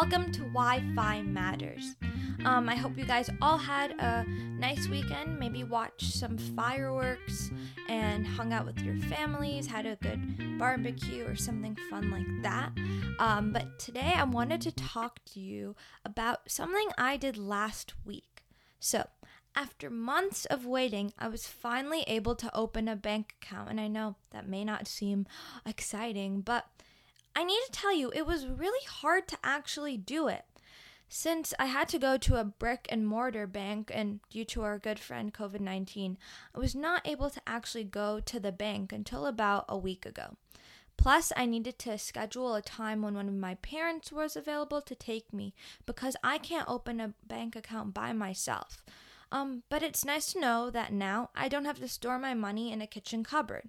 Welcome to Wi Fi Matters. Um, I hope you guys all had a nice weekend. Maybe watched some fireworks and hung out with your families, had a good barbecue or something fun like that. Um, but today I wanted to talk to you about something I did last week. So, after months of waiting, I was finally able to open a bank account. And I know that may not seem exciting, but I need to tell you, it was really hard to actually do it. Since I had to go to a brick and mortar bank, and due to our good friend COVID 19, I was not able to actually go to the bank until about a week ago. Plus, I needed to schedule a time when one of my parents was available to take me because I can't open a bank account by myself. Um, but it's nice to know that now I don't have to store my money in a kitchen cupboard.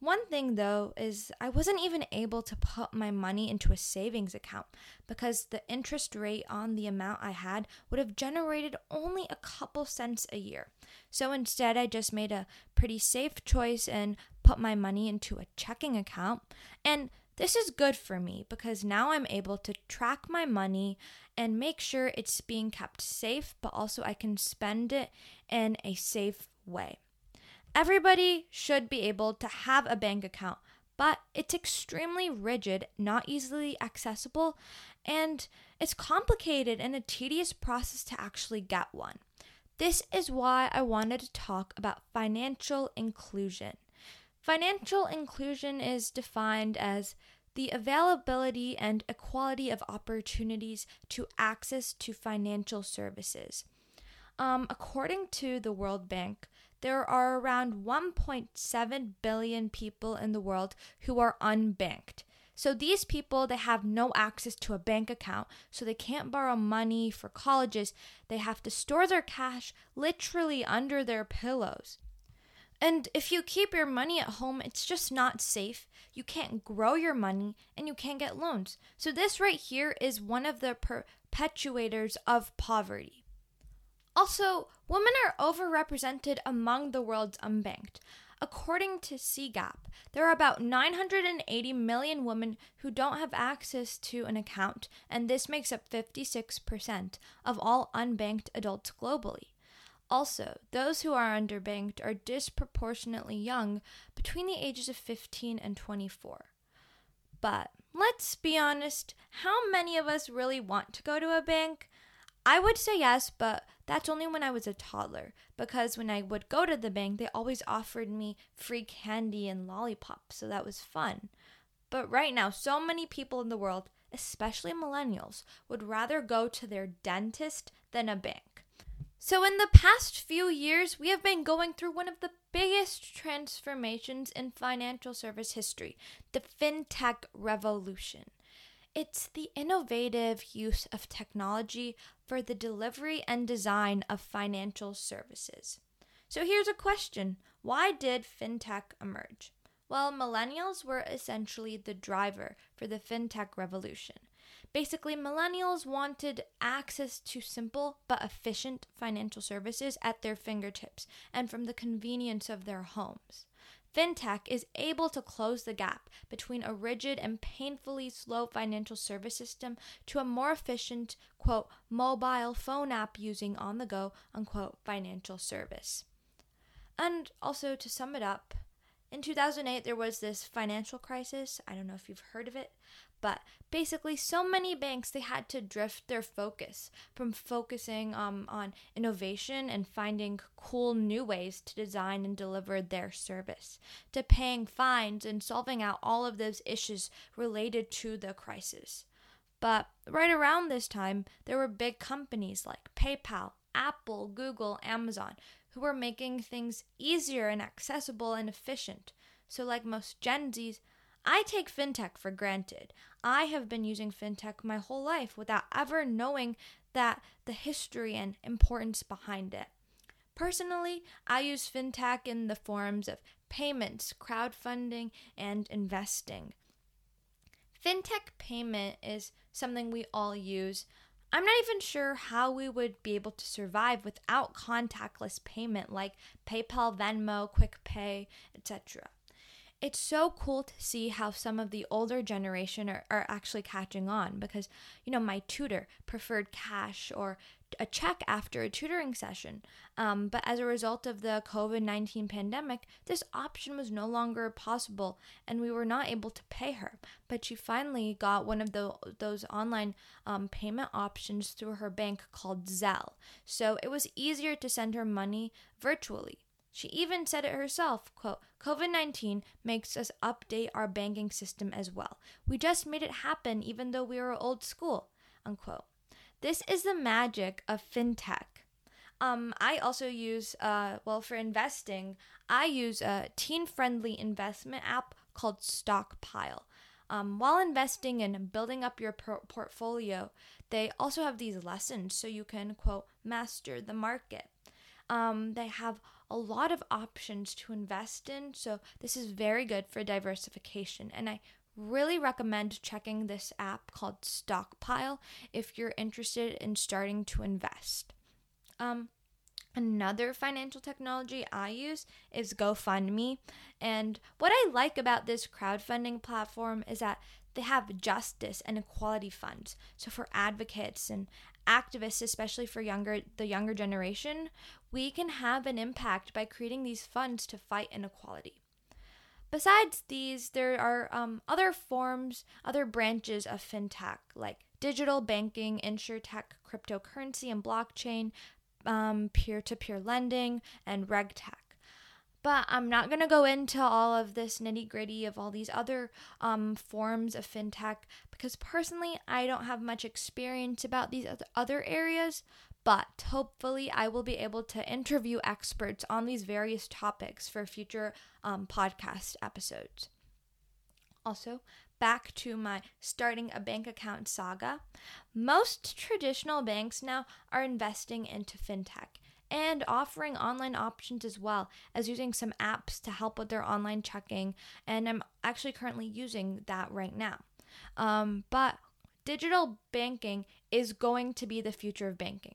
One thing though is I wasn't even able to put my money into a savings account because the interest rate on the amount I had would have generated only a couple cents a year. So instead, I just made a pretty safe choice and put my money into a checking account. And this is good for me because now I'm able to track my money and make sure it's being kept safe, but also I can spend it in a safe way. Everybody should be able to have a bank account, but it's extremely rigid, not easily accessible, and it's complicated and a tedious process to actually get one. This is why I wanted to talk about financial inclusion. Financial inclusion is defined as the availability and equality of opportunities to access to financial services. Um, according to the World Bank, there are around 1.7 billion people in the world who are unbanked. So these people they have no access to a bank account, so they can't borrow money for colleges. They have to store their cash literally under their pillows. And if you keep your money at home, it's just not safe. You can't grow your money and you can't get loans. So, this right here is one of the perpetuators of poverty. Also, women are overrepresented among the world's unbanked. According to CGAP, there are about 980 million women who don't have access to an account, and this makes up 56% of all unbanked adults globally. Also, those who are underbanked are disproportionately young, between the ages of 15 and 24. But let's be honest, how many of us really want to go to a bank? I would say yes, but that's only when I was a toddler, because when I would go to the bank, they always offered me free candy and lollipops, so that was fun. But right now, so many people in the world, especially millennials, would rather go to their dentist than a bank. So, in the past few years, we have been going through one of the biggest transformations in financial service history the fintech revolution. It's the innovative use of technology for the delivery and design of financial services. So here's a question Why did fintech emerge? Well, millennials were essentially the driver for the fintech revolution. Basically, millennials wanted access to simple but efficient financial services at their fingertips and from the convenience of their homes. FinTech is able to close the gap between a rigid and painfully slow financial service system to a more efficient, quote, mobile phone app using on the go, unquote, financial service. And also to sum it up, in 2008, there was this financial crisis. I don't know if you've heard of it, but basically, so many banks they had to drift their focus from focusing um, on innovation and finding cool new ways to design and deliver their service, to paying fines and solving out all of those issues related to the crisis. But right around this time, there were big companies like PayPal, Apple, Google, Amazon who were making things easier and accessible and efficient. So, like most Gen Zs, I take fintech for granted. I have been using fintech my whole life without ever knowing that the history and importance behind it. Personally, I use fintech in the forms of payments, crowdfunding, and investing. Fintech payment is something we all use, I'm not even sure how we would be able to survive without contactless payment like PayPal, Venmo, QuickPay, etc. it's so cool to see how some of the older generation are, are actually catching on because, you know, my tutor preferred cash or a check after a tutoring session. Um, but as a result of the COVID 19 pandemic, this option was no longer possible and we were not able to pay her. But she finally got one of the, those online um, payment options through her bank called Zelle. So it was easier to send her money virtually. She even said it herself, quote, COVID-19 makes us update our banking system as well. We just made it happen even though we were old school, unquote. This is the magic of fintech. Um, I also use, uh, well, for investing, I use a teen friendly investment app called Stockpile. Um, while investing and building up your por- portfolio, they also have these lessons so you can, quote, master the market. Um, they have a lot of options to invest in. So, this is very good for diversification. And I really recommend checking this app called Stockpile if you're interested in starting to invest. Um, Another financial technology I use is GoFundMe. And what I like about this crowdfunding platform is that they have justice and equality funds. So for advocates and activists, especially for younger the younger generation, we can have an impact by creating these funds to fight inequality. Besides these, there are um, other forms, other branches of fintech like digital banking, insurtech, cryptocurrency, and blockchain, peer to peer lending, and regtech. But I'm not going to go into all of this nitty gritty of all these other um, forms of fintech because personally, I don't have much experience about these other areas. But hopefully, I will be able to interview experts on these various topics for future um, podcast episodes. Also, back to my starting a bank account saga. Most traditional banks now are investing into fintech and offering online options as well as using some apps to help with their online checking. And I'm actually currently using that right now. Um, but digital banking is going to be the future of banking.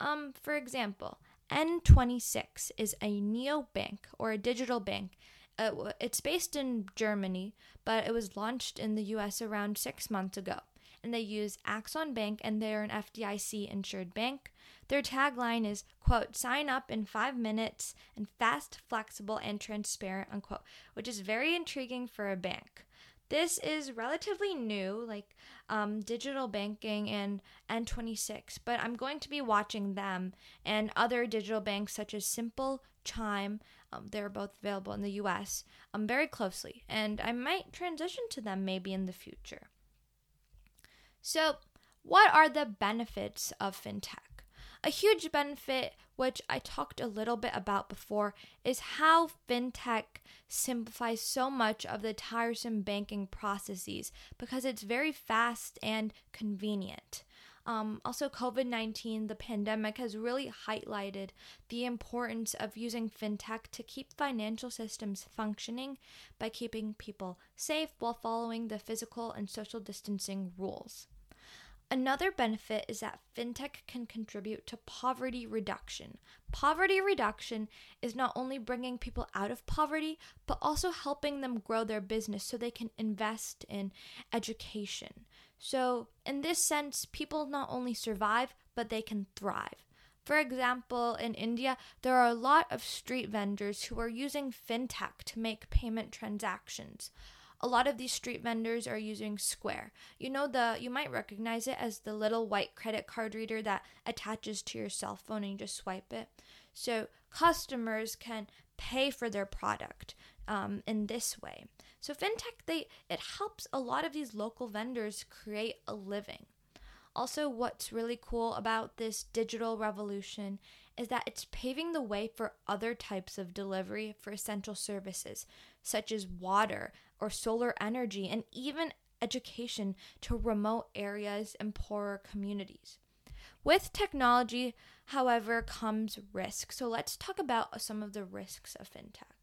Um, for example, N26 is a neobank or a digital bank. Uh, it's based in Germany, but it was launched in the US around six months ago. And they use Axos Bank and they're an FDIC insured bank. Their tagline is, quote, sign up in five minutes and fast, flexible, and transparent, unquote, which is very intriguing for a bank. This is relatively new, like um, digital banking and N26, but I'm going to be watching them and other digital banks such as Simple, Chime, um, they're both available in the US, um, very closely, and I might transition to them maybe in the future. So, what are the benefits of fintech? A huge benefit, which I talked a little bit about before, is how fintech simplifies so much of the tiresome banking processes because it's very fast and convenient. Um, also, COVID 19, the pandemic, has really highlighted the importance of using fintech to keep financial systems functioning by keeping people safe while following the physical and social distancing rules. Another benefit is that fintech can contribute to poverty reduction. Poverty reduction is not only bringing people out of poverty, but also helping them grow their business so they can invest in education. So, in this sense, people not only survive, but they can thrive. For example, in India, there are a lot of street vendors who are using fintech to make payment transactions a lot of these street vendors are using Square. You know the you might recognize it as the little white credit card reader that attaches to your cell phone and you just swipe it. So customers can pay for their product um, in this way. So fintech they it helps a lot of these local vendors create a living. Also, what's really cool about this digital revolution is that it's paving the way for other types of delivery for essential services, such as water, or solar energy, and even education to remote areas and poorer communities. With technology, however, comes risk. So let's talk about some of the risks of fintech.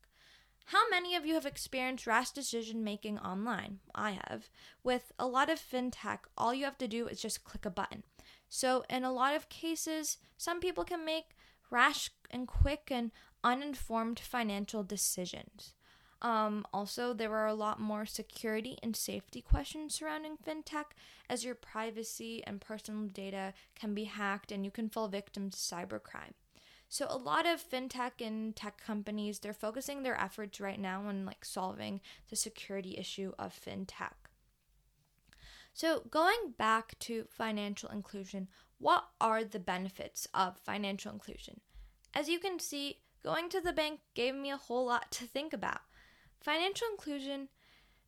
How many of you have experienced rash decision making online? I have. With a lot of fintech, all you have to do is just click a button. So, in a lot of cases, some people can make rash and quick and uninformed financial decisions. Um, also, there are a lot more security and safety questions surrounding fintech, as your privacy and personal data can be hacked and you can fall victim to cybercrime. So a lot of fintech and tech companies they're focusing their efforts right now on like solving the security issue of fintech. So going back to financial inclusion, what are the benefits of financial inclusion? As you can see, going to the bank gave me a whole lot to think about. Financial inclusion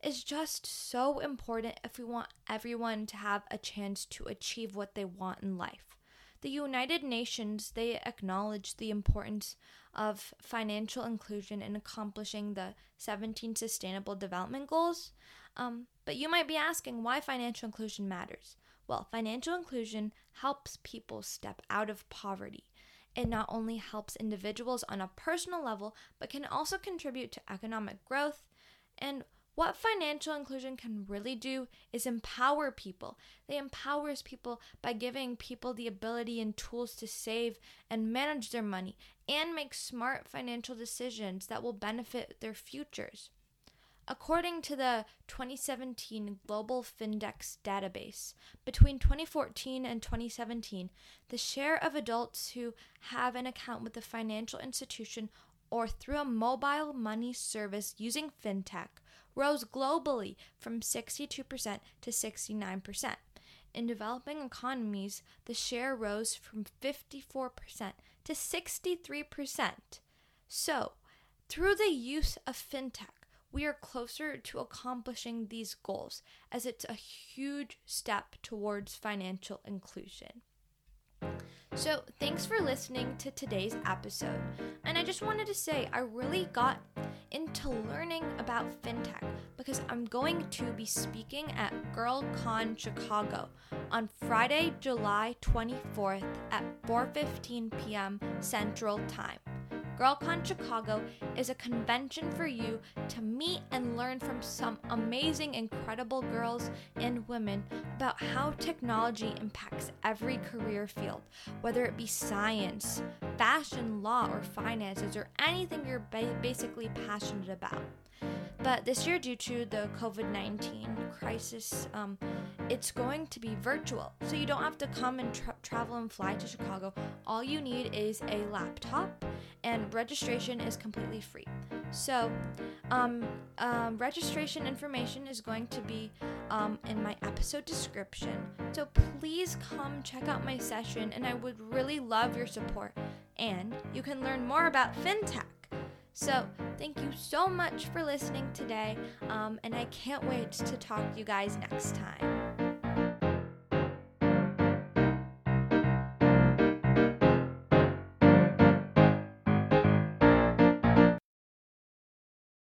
is just so important if we want everyone to have a chance to achieve what they want in life. The United Nations they acknowledge the importance of financial inclusion in accomplishing the 17 sustainable development goals. Um, but you might be asking why financial inclusion matters. Well, financial inclusion helps people step out of poverty. It not only helps individuals on a personal level, but can also contribute to economic growth. And what financial inclusion can really do is empower people. They empowers people by giving people the ability and tools to save and manage their money and make smart financial decisions that will benefit their futures. According to the 2017 Global Findex database, between 2014 and 2017, the share of adults who have an account with a financial institution or through a mobile money service using fintech rose globally from 62% to 69%. In developing economies, the share rose from 54% to 63%. So, through the use of fintech, we are closer to accomplishing these goals as it's a huge step towards financial inclusion. So, thanks for listening to today's episode. And I just wanted to say, I really got into learning about fintech because I'm going to be speaking at GirlCon Chicago on Friday, July 24th at 4:15 p.m. Central Time. GirlCon Chicago is a convention for you to meet and learn from some amazing, incredible girls and women about how technology impacts every career field, whether it be science, fashion, law, or finances, or anything you're ba- basically passionate about. But this year, due to the COVID 19 crisis, um, it's going to be virtual. So you don't have to come and tra- travel and fly to Chicago. All you need is a laptop, and registration is completely free. So, um, um, registration information is going to be um, in my episode description. So please come check out my session, and I would really love your support. And you can learn more about fintech. So, thank you so much for listening today, um, and I can't wait to talk to you guys next time.